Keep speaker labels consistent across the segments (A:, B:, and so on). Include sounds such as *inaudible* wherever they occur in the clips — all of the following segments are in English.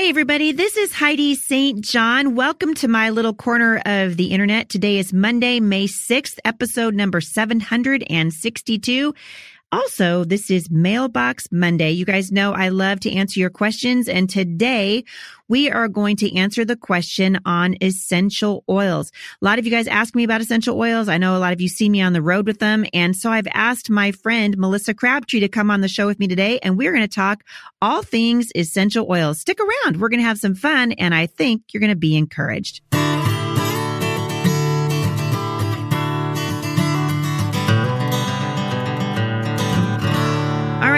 A: Hey, everybody. This is Heidi St. John. Welcome to my little corner of the internet. Today is Monday, May 6th, episode number 762. Also, this is Mailbox Monday. You guys know I love to answer your questions. And today we are going to answer the question on essential oils. A lot of you guys ask me about essential oils. I know a lot of you see me on the road with them. And so I've asked my friend Melissa Crabtree to come on the show with me today. And we're going to talk all things essential oils. Stick around. We're going to have some fun. And I think you're going to be encouraged.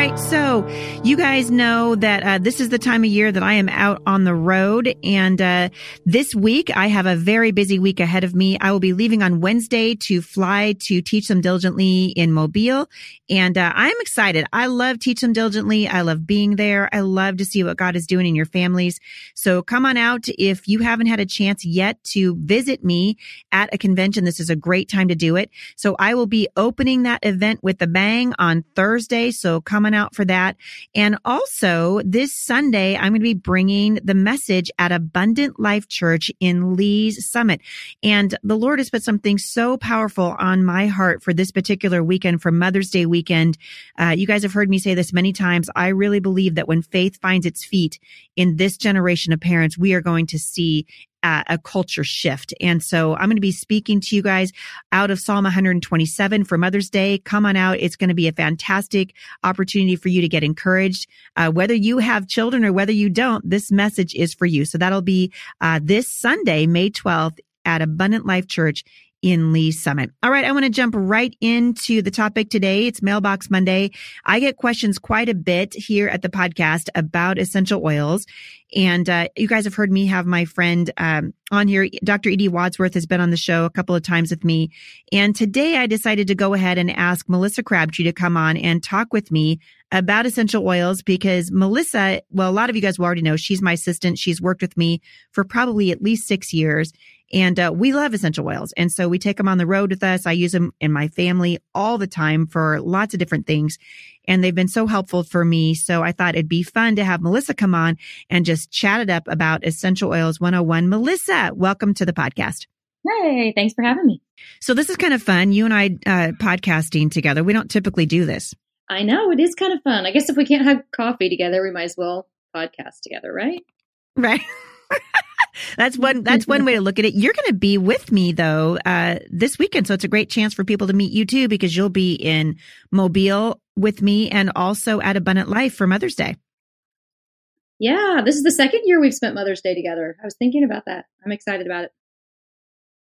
A: Right. So you guys know that uh, this is the time of year that I am out on the road. And uh, this week, I have a very busy week ahead of me. I will be leaving on Wednesday to fly to Teach Them Diligently in Mobile. And uh, I'm excited. I love Teach Them Diligently. I love being there. I love to see what God is doing in your families. So come on out. If you haven't had a chance yet to visit me at a convention, this is a great time to do it. So I will be opening that event with a bang on Thursday. So coming out for that. And also this Sunday, I'm going to be bringing the message at Abundant Life Church in Lee's Summit. And the Lord has put something so powerful on my heart for this particular weekend, for Mother's Day weekend. Uh, you guys have heard me say this many times. I really believe that when faith finds its feet in this generation of parents, we are going to see a culture shift. And so I'm going to be speaking to you guys out of Psalm 127 for Mother's Day. Come on out. It's going to be a fantastic opportunity for you to get encouraged. Uh, whether you have children or whether you don't, this message is for you. So that'll be uh, this Sunday, May 12th at Abundant Life Church in Lee Summit. All right. I want to jump right into the topic today. It's Mailbox Monday. I get questions quite a bit here at the podcast about essential oils. And uh, you guys have heard me have my friend um, on here. Dr. Edie Wadsworth has been on the show a couple of times with me. And today I decided to go ahead and ask Melissa Crabtree to come on and talk with me about essential oils because Melissa, well, a lot of you guys will already know she's my assistant. She's worked with me for probably at least six years. And uh, we love essential oils. And so we take them on the road with us. I use them in my family all the time for lots of different things. And they've been so helpful for me. So I thought it'd be fun to have Melissa come on and just chat it up about Essential Oils 101. Melissa, welcome to the podcast.
B: Hey, thanks for having me.
A: So this is kind of fun. You and I uh, podcasting together. We don't typically do this.
B: I know it is kind of fun. I guess if we can't have coffee together, we might as well podcast together, right?
A: Right. *laughs* that's one that's one way to look at it. You're going to be with me though uh, this weekend, so it's a great chance for people to meet you too because you'll be in Mobile with me and also at Abundant Life for Mother's Day.
B: Yeah, this is the second year we've spent Mother's Day together. I was thinking about that. I'm excited about it.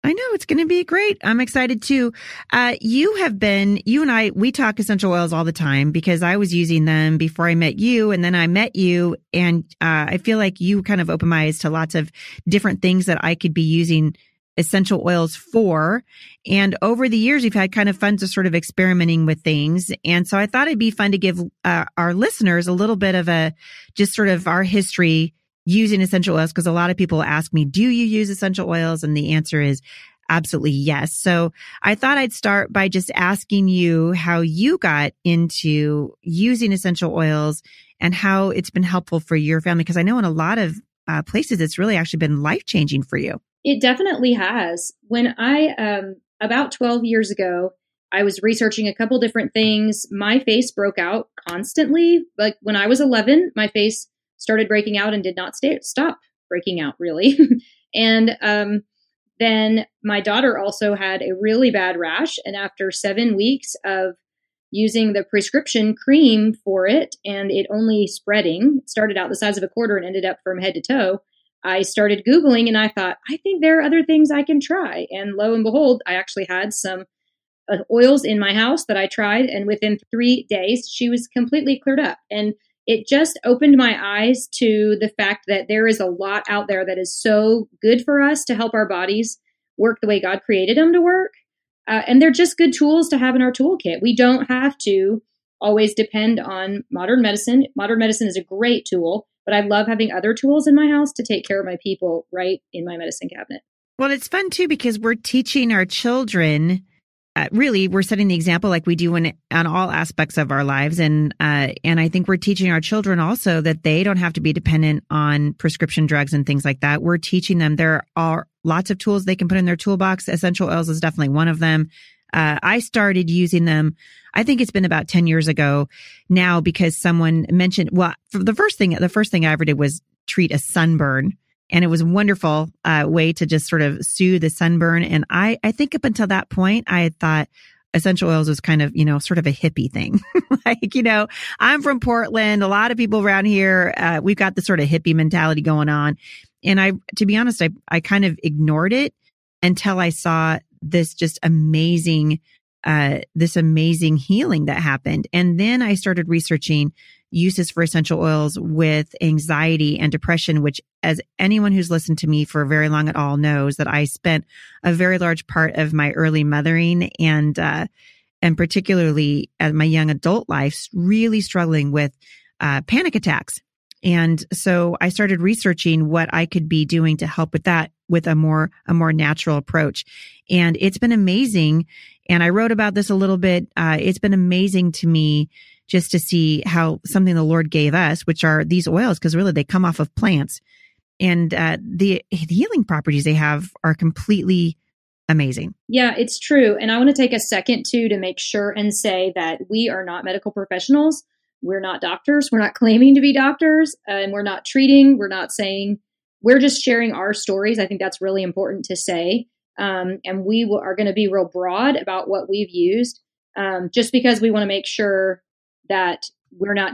A: I know it's going to be great. I'm excited too. Uh, you have been, you and I, we talk essential oils all the time because I was using them before I met you and then I met you. And, uh, I feel like you kind of opened my eyes to lots of different things that I could be using essential oils for. And over the years, we've had kind of fun to sort of experimenting with things. And so I thought it'd be fun to give uh, our listeners a little bit of a, just sort of our history using essential oils because a lot of people ask me, do you use essential oils? And the answer is absolutely yes. So I thought I'd start by just asking you how you got into using essential oils and how it's been helpful for your family. Because I know in a lot of uh, places, it's really actually been life changing for you.
B: It definitely has. When I, um, about 12 years ago, I was researching a couple different things. My face broke out constantly. Like when I was 11, my face started breaking out and did not stay, stop breaking out really. *laughs* and um, then my daughter also had a really bad rash. And after seven weeks of using the prescription cream for it and it only spreading, started out the size of a quarter and ended up from head to toe. I started Googling and I thought, I think there are other things I can try. And lo and behold, I actually had some uh, oils in my house that I tried. And within three days, she was completely cleared up. And it just opened my eyes to the fact that there is a lot out there that is so good for us to help our bodies work the way God created them to work. Uh, and they're just good tools to have in our toolkit. We don't have to always depend on modern medicine. Modern medicine is a great tool, but I love having other tools in my house to take care of my people right in my medicine cabinet.
A: Well, it's fun too because we're teaching our children uh, really we're setting the example like we do in on all aspects of our lives and uh, and I think we're teaching our children also that they don't have to be dependent on prescription drugs and things like that. We're teaching them there are lots of tools they can put in their toolbox. Essential oils is definitely one of them. Uh, I started using them. I think it's been about 10 years ago now because someone mentioned, well, the first thing, the first thing I ever did was treat a sunburn and it was a wonderful uh, way to just sort of soothe the sunburn. And I, I think up until that point, I had thought essential oils was kind of, you know, sort of a hippie thing. *laughs* like, you know, I'm from Portland. A lot of people around here, uh, we've got this sort of hippie mentality going on. And I, to be honest, I, I kind of ignored it until I saw this just amazing, uh, this amazing healing that happened. And then I started researching uses for essential oils with anxiety and depression, which as anyone who's listened to me for very long at all knows that I spent a very large part of my early mothering and, uh, and particularly at my young adult life, really struggling with, uh, panic attacks. And so I started researching what I could be doing to help with that with a more, a more natural approach. And it's been amazing. And I wrote about this a little bit. Uh, it's been amazing to me just to see how something the Lord gave us, which are these oils, because really they come off of plants and uh, the, healing properties they have are completely amazing.
B: Yeah, it's true. And I want to take a second too to make sure and say that we are not medical professionals. We're not doctors. We're not claiming to be doctors and we're not treating. We're not saying, we're just sharing our stories. I think that's really important to say. Um, and we are going to be real broad about what we've used um, just because we want to make sure that we're not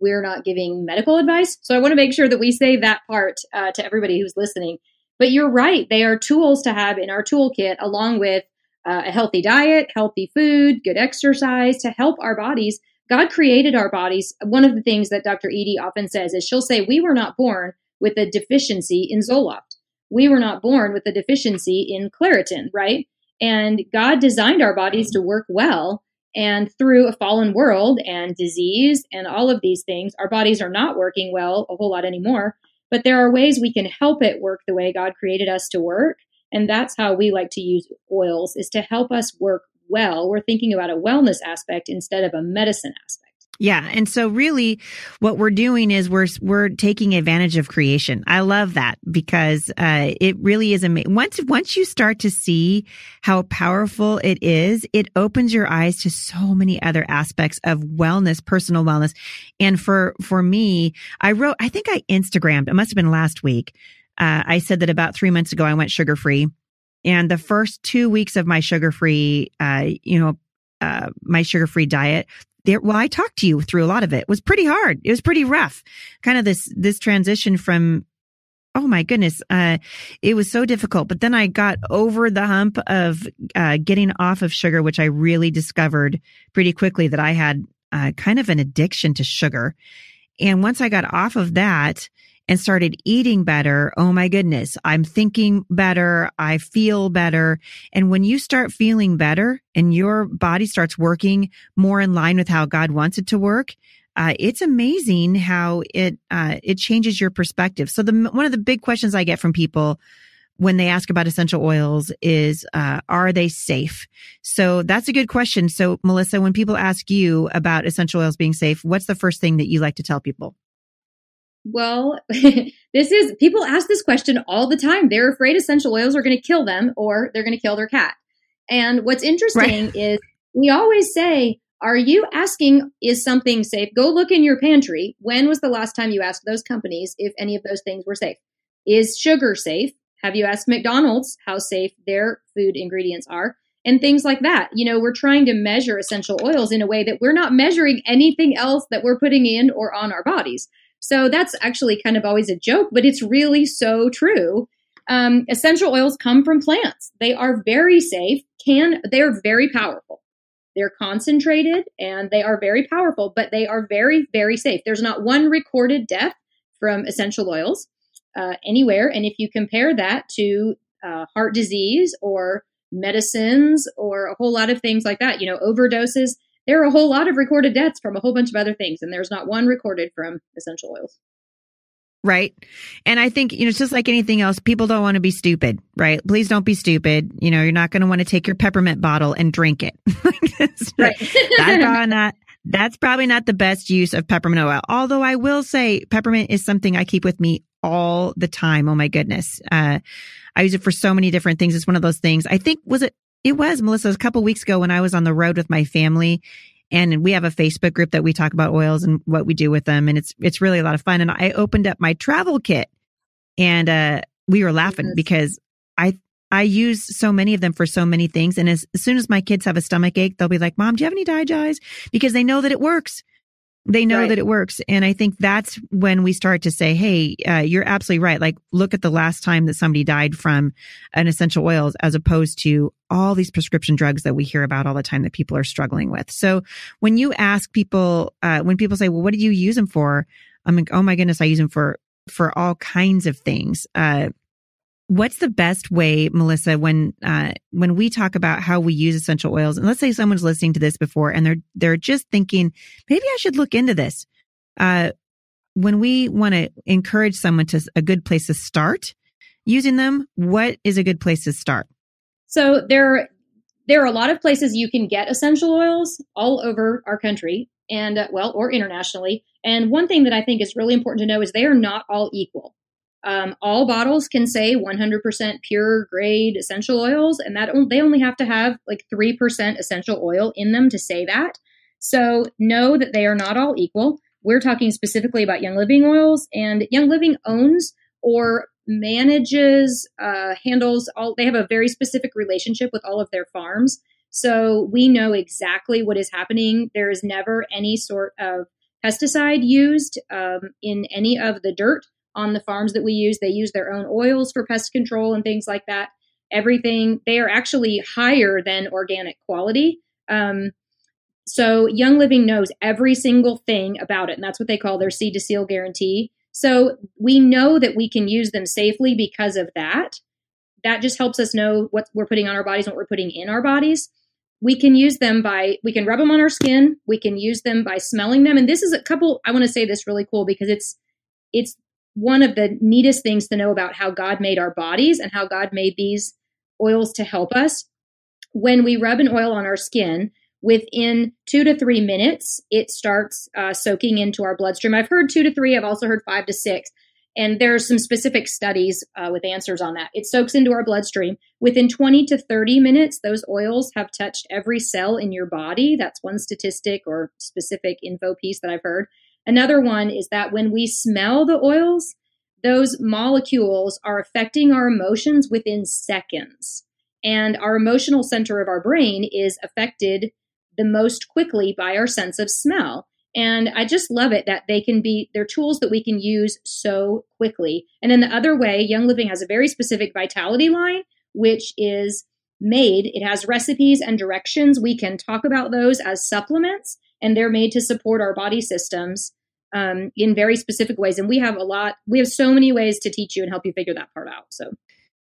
B: we're not giving medical advice. So I want to make sure that we say that part uh, to everybody who's listening. But you're right; they are tools to have in our toolkit, along with uh, a healthy diet, healthy food, good exercise to help our bodies. God created our bodies. One of the things that Dr. Edie often says is she'll say, "We were not born with a deficiency in Zoloft. We were not born with a deficiency in Claritin, right?" And God designed our bodies to work well and through a fallen world and disease and all of these things, our bodies are not working well a whole lot anymore. But there are ways we can help it work the way God created us to work. And that's how we like to use oils is to help us work well. We're thinking about a wellness aspect instead of a medicine aspect.
A: Yeah. And so really what we're doing is we're, we're taking advantage of creation. I love that because, uh, it really is amazing. Once, once you start to see how powerful it is, it opens your eyes to so many other aspects of wellness, personal wellness. And for, for me, I wrote, I think I Instagrammed, it must have been last week. Uh, I said that about three months ago, I went sugar free. And the first two weeks of my sugar free, uh, you know, uh, my sugar free diet, there, well, I talked to you through a lot of it. it. was pretty hard. It was pretty rough. Kind of this, this transition from, oh my goodness, uh, it was so difficult. But then I got over the hump of, uh, getting off of sugar, which I really discovered pretty quickly that I had, uh, kind of an addiction to sugar. And once I got off of that, and started eating better, oh my goodness, I'm thinking better. I feel better. And when you start feeling better and your body starts working more in line with how God wants it to work, uh, it's amazing how it uh, it changes your perspective. So the one of the big questions I get from people when they ask about essential oils is uh, are they safe? So that's a good question. So Melissa, when people ask you about essential oils being safe, what's the first thing that you like to tell people?
B: Well, *laughs* this is people ask this question all the time. They're afraid essential oils are going to kill them or they're going to kill their cat. And what's interesting right. is we always say, Are you asking, is something safe? Go look in your pantry. When was the last time you asked those companies if any of those things were safe? Is sugar safe? Have you asked McDonald's how safe their food ingredients are? And things like that. You know, we're trying to measure essential oils in a way that we're not measuring anything else that we're putting in or on our bodies. So that's actually kind of always a joke, but it's really so true. Um, essential oils come from plants. They are very safe. Can they're very powerful. They're concentrated and they are very powerful, but they are very very safe. There's not one recorded death from essential oils uh, anywhere. And if you compare that to uh, heart disease or medicines or a whole lot of things like that, you know, overdoses, there are a whole lot of recorded deaths from a whole bunch of other things, and there's not one recorded from essential oils.
A: right? And I think, you know, it's just like anything else. People don't want to be stupid, right? Please don't be stupid. You know, you're not going to want to take your peppermint bottle and drink it. *laughs* right. that's probably not, that's probably not the best use of peppermint oil. Although I will say peppermint is something I keep with me all the time. Oh my goodness. Uh, I use it for so many different things. It's one of those things. I think was it, it was Melissa a couple weeks ago when I was on the road with my family and we have a Facebook group that we talk about oils and what we do with them. And it's, it's really a lot of fun. And I opened up my travel kit and, uh, we were laughing because I, I use so many of them for so many things. And as, as soon as my kids have a stomach ache, they'll be like, mom, do you have any Digize? Because they know that it works. They know right. that it works. And I think that's when we start to say, Hey, uh, you're absolutely right. Like look at the last time that somebody died from an essential oils as opposed to all these prescription drugs that we hear about all the time that people are struggling with. So when you ask people, uh, when people say, well, what do you use them for? I'm like, oh my goodness, I use them for, for all kinds of things. Uh, what's the best way, Melissa, when, uh, when we talk about how we use essential oils and let's say someone's listening to this before and they're, they're just thinking, maybe I should look into this. Uh, when we want to encourage someone to a good place to start using them, what is a good place to start?
B: So there, there are a lot of places you can get essential oils all over our country and uh, well, or internationally. And one thing that I think is really important to know is they are not all equal. Um, all bottles can say 100% pure grade essential oils, and that they only have to have like 3% essential oil in them to say that. So know that they are not all equal. We're talking specifically about Young Living oils, and Young Living owns or manages, uh, handles all, they have a very specific relationship with all of their farms. So we know exactly what is happening. There is never any sort of pesticide used um, in any of the dirt on the farms that we use. They use their own oils for pest control and things like that. Everything, they are actually higher than organic quality. Um, so Young Living knows every single thing about it, and that's what they call their seed to seal guarantee. So we know that we can use them safely because of that. That just helps us know what we're putting on our bodies what we're putting in our bodies. We can use them by, we can rub them on our skin. We can use them by smelling them. And this is a couple, I want to say this really cool because it's, it's one of the neatest things to know about how God made our bodies and how God made these oils to help us. When we rub an oil on our skin, within two to three minutes, it starts uh, soaking into our bloodstream. I've heard two to three, I've also heard five to six. And there's some specific studies uh, with answers on that. It soaks into our bloodstream. Within 20 to 30 minutes, those oils have touched every cell in your body. That's one statistic or specific info piece that I've heard. Another one is that when we smell the oils, those molecules are affecting our emotions within seconds. And our emotional center of our brain is affected the most quickly by our sense of smell. And I just love it that they can be, they're tools that we can use so quickly. And then the other way, Young Living has a very specific vitality line, which is made, it has recipes and directions. We can talk about those as supplements and they're made to support our body systems um, in very specific ways. And we have a lot, we have so many ways to teach you and help you figure that part out. So.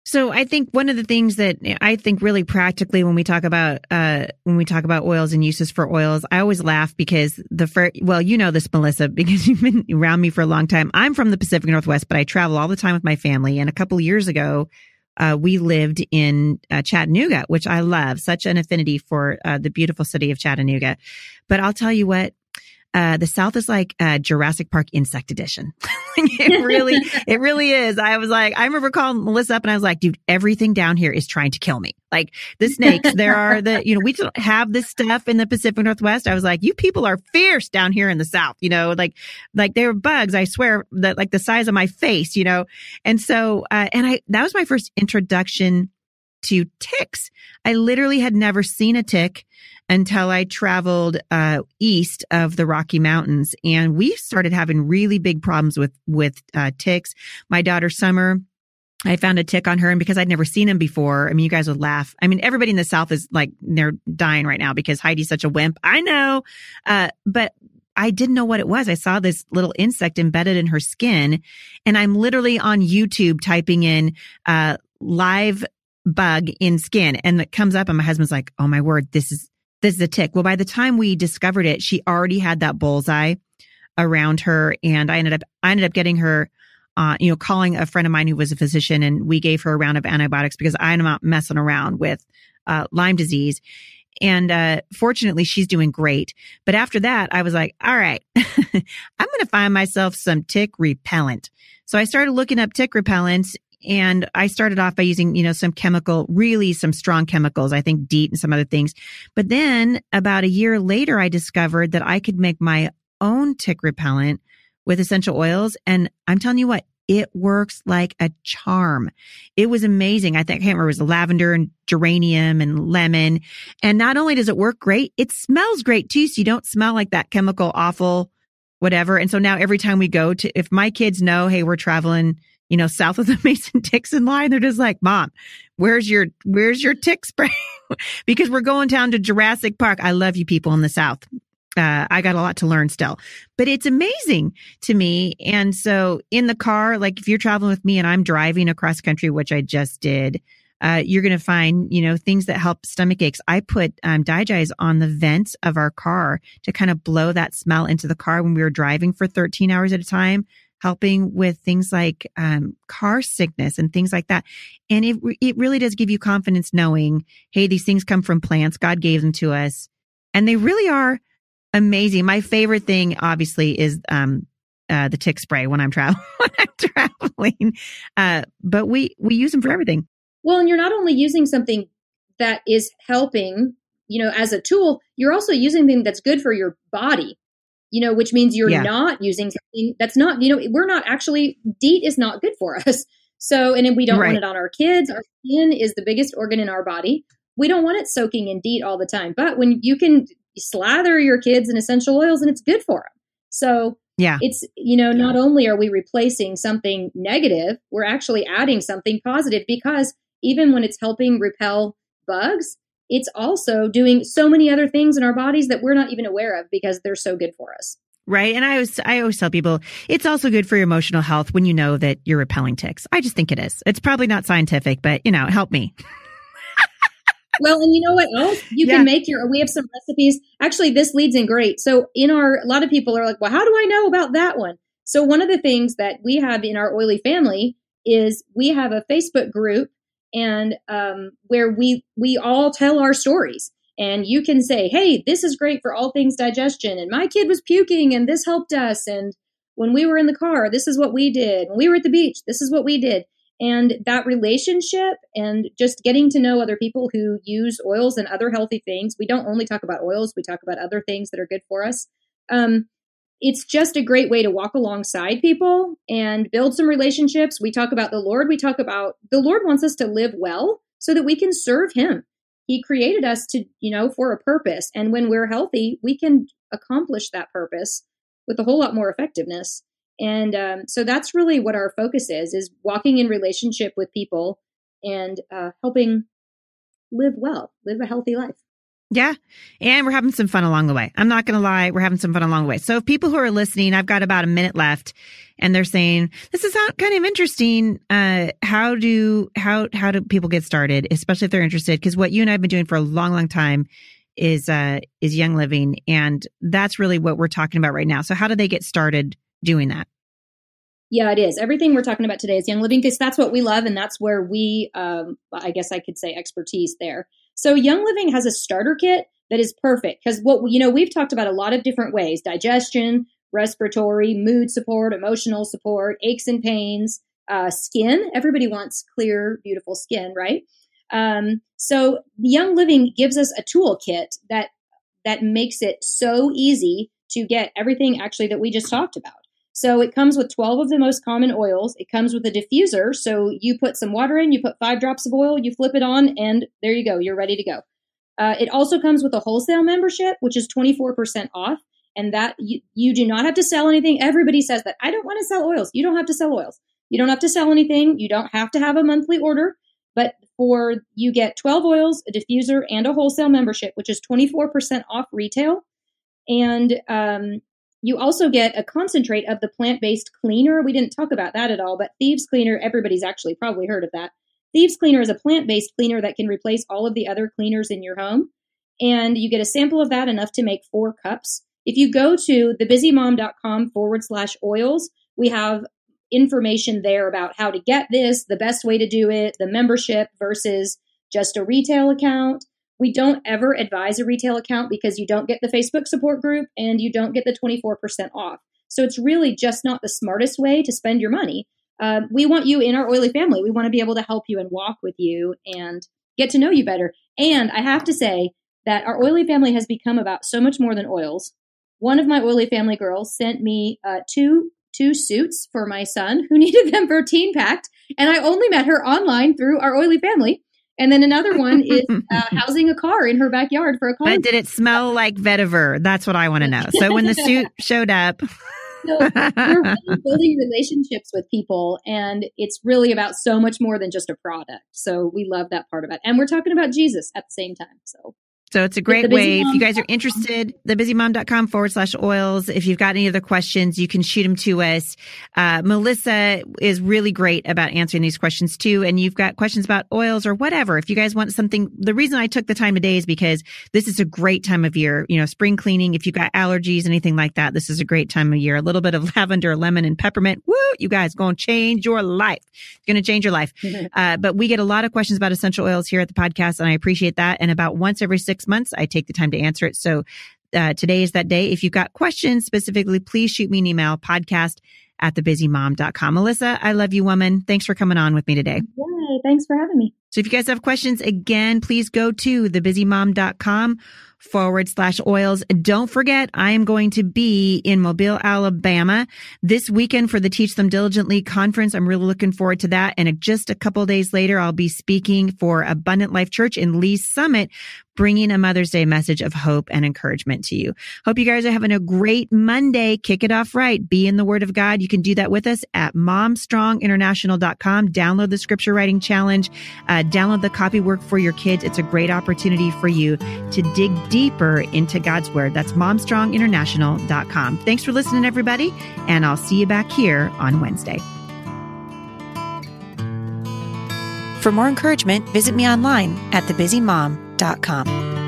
A: So I think one of the things that I think really practically when we talk about uh, when we talk about oils and uses for oils, I always laugh because the first, well, you know this, Melissa, *laughs* because you've been around me for a long time. I'm from the Pacific Northwest, but I travel all the time with my family. And a couple years ago, uh, we lived in uh, Chattanooga, which I love, such an affinity for uh, the beautiful city of Chattanooga. But I'll tell you what, uh, the South is like uh, Jurassic Park Insect Edition. *laughs* it really, *laughs* it really is. I was like, I remember calling Melissa up and I was like, dude, everything down here is trying to kill me. Like the snakes, there are the, you know, we don't have this stuff in the Pacific Northwest. I was like, you people are fierce down here in the South, you know, like, like they were bugs, I swear that like the size of my face, you know? And so, uh, and I, that was my first introduction to ticks. I literally had never seen a tick until I traveled uh, east of the Rocky Mountains, and we started having really big problems with with uh, ticks. My daughter Summer. I found a tick on her and because I'd never seen him before, I mean, you guys would laugh. I mean, everybody in the South is like, they're dying right now because Heidi's such a wimp. I know. Uh, but I didn't know what it was. I saw this little insect embedded in her skin and I'm literally on YouTube typing in, uh, live bug in skin and it comes up and my husband's like, Oh my word, this is, this is a tick. Well, by the time we discovered it, she already had that bullseye around her and I ended up, I ended up getting her uh, you know, calling a friend of mine who was a physician and we gave her a round of antibiotics because I'm not messing around with uh, Lyme disease. And uh, fortunately, she's doing great. But after that, I was like, all right, *laughs* I'm going to find myself some tick repellent. So I started looking up tick repellents and I started off by using, you know, some chemical, really some strong chemicals, I think DEET and some other things. But then about a year later, I discovered that I could make my own tick repellent with essential oils. And I'm telling you what, it works like a charm. It was amazing. I think I can't remember it was lavender and geranium and lemon. And not only does it work great, it smells great too. So you don't smell like that chemical awful whatever. And so now every time we go to, if my kids know, hey, we're traveling, you know, south of the *laughs* Mason Dixon line, they're just like, mom, where's your, where's your tick spray? *laughs* because we're going down to Jurassic Park. I love you people in the South uh, I got a lot to learn still, but it's amazing to me. And so in the car, like if you're traveling with me and I'm driving across country, which I just did, uh, you're going to find, you know, things that help stomach aches. I put um, Digize on the vents of our car to kind of blow that smell into the car when we were driving for 13 hours at a time, helping with things like um, car sickness and things like that. And it, it really does give you confidence knowing, hey, these things come from plants. God gave them to us. And they really are amazing. My favorite thing, obviously, is um, uh, the tick spray when I'm traveling. *laughs* when I'm traveling, uh, but we we use them for everything.
B: Well, and you're not only using something that is helping, you know, as a tool, you're also using something that's good for your body. You know, which means you're yeah. not using something that's not. You know, we're not actually. DEET is not good for us. So, and we don't right. want it on our kids. Our skin is the biggest organ in our body. We don't want it soaking in DEET all the time. But when you can slather your kids in essential oils and it's good for them. So yeah, it's, you know, not only are we replacing something negative, we're actually adding something positive because even when it's helping repel bugs, it's also doing so many other things in our bodies that we're not even aware of because they're so good for us.
A: Right. And I always, I always tell people it's also good for your emotional health when you know that you're repelling ticks. I just think it is. It's probably not scientific, but you know, help me. *laughs*
B: well, and you know what else? You yeah. can make your, we have some recipes. Actually, this leads in great. So, in our, a lot of people are like, well, how do I know about that one? So, one of the things that we have in our oily family is we have a Facebook group and um, where we we all tell our stories and you can say hey this is great for all things digestion and my kid was puking and this helped us and when we were in the car this is what we did when we were at the beach this is what we did and that relationship and just getting to know other people who use oils and other healthy things. We don't only talk about oils, we talk about other things that are good for us. Um, it's just a great way to walk alongside people and build some relationships. We talk about the Lord. We talk about the Lord wants us to live well so that we can serve Him. He created us to, you know, for a purpose. And when we're healthy, we can accomplish that purpose with a whole lot more effectiveness. And um, so that's really what our focus is: is walking in relationship with people and uh, helping live well, live a healthy life.
A: Yeah. And we're having some fun along the way. I'm not going to lie. We're having some fun along the way. So if people who are listening, I've got about a minute left and they're saying, this is kind of interesting. Uh, how do, how, how do people get started? Especially if they're interested? Cause what you and I have been doing for a long, long time is, uh, is Young Living. And that's really what we're talking about right now. So how do they get started doing that?
B: Yeah, it is. Everything we're talking about today is Young Living because that's what we love and that's where we, um, I guess I could say expertise there. So Young Living has a starter kit that is perfect because what, you know, we've talked about a lot of different ways digestion, respiratory, mood support, emotional support, aches and pains, uh, skin. Everybody wants clear, beautiful skin, right? Um, so Young Living gives us a toolkit that that makes it so easy to get everything actually that we just talked about. So it comes with 12 of the most common oils. It comes with a diffuser. So you put some water in, you put five drops of oil, you flip it on, and there you go. You're ready to go. Uh, it also comes with a wholesale membership, which is 24% off. And that you, you do not have to sell anything. Everybody says that I don't want to sell oils. You don't have to sell oils. You don't have to sell anything. You don't have to have a monthly order. But for you get 12 oils, a diffuser, and a wholesale membership, which is 24% off retail. And um, you also get a concentrate of the plant based cleaner. We didn't talk about that at all, but Thieves Cleaner, everybody's actually probably heard of that. Thieves Cleaner is a plant based cleaner that can replace all of the other cleaners in your home. And you get a sample of that enough to make four cups. If you go to thebusymom.com forward slash oils, we have information there about how to get this, the best way to do it, the membership versus just a retail account. We don't ever advise a retail account because you don't get the Facebook support group and you don't get the 24% off. So it's really just not the smartest way to spend your money. Um, we want you in our oily family. We want to be able to help you and walk with you and get to know you better. And I have to say that our oily family has become about so much more than oils. One of my oily family girls sent me uh, two two suits for my son who *laughs* needed them for TeenPact, and I only met her online through our oily family. And then another one is *laughs* uh, housing a car in her backyard for a car.
A: But did it smell like vetiver? That's what I want to know. So when the suit *laughs* showed up.
B: so we're really building relationships with people, and it's really about so much more than just a product. So we love that part of it. And we're talking about Jesus at the same time. So
A: so it's a great way. If you guys are interested, thebusymom.com forward slash oils. If you've got any other questions, you can shoot them to us. Uh, Melissa is really great about answering these questions too. And you've got questions about oils or whatever. If you guys want something, the reason I took the time today is because this is a great time of year. You know, spring cleaning. If you've got allergies, anything like that, this is a great time of year. A little bit of *laughs* lavender, lemon, and peppermint. Woo! You guys going to change your life. It's going to change your life. *laughs* uh, but we get a lot of questions about essential oils here at the podcast, and I appreciate that. And about once every six months, I take the time to answer it. So uh, today is that day. If you've got questions specifically, please shoot me an email podcast at thebusymom.com. Melissa, I love you, woman. Thanks for coming on with me today.
B: Yay, thanks for having me.
A: So if you guys have questions, again, please go to thebusymom.com forward slash oils. Don't forget, I am going to be in Mobile, Alabama this weekend for the Teach Them Diligently conference. I'm really looking forward to that. And just a couple days later, I'll be speaking for Abundant Life Church in Lee's Summit, bringing a Mother's Day message of hope and encouragement to you. Hope you guys are having a great Monday. Kick it off right. Be in the Word of God. You can do that with us at momstronginternational.com. Download the scripture writing challenge. Uh, download the copy work for your kids. It's a great opportunity for you to dig deeper into God's Word. That's momstronginternational.com. Thanks for listening, everybody, and I'll see you back here on Wednesday. For more encouragement, visit me online at thebusymom.com.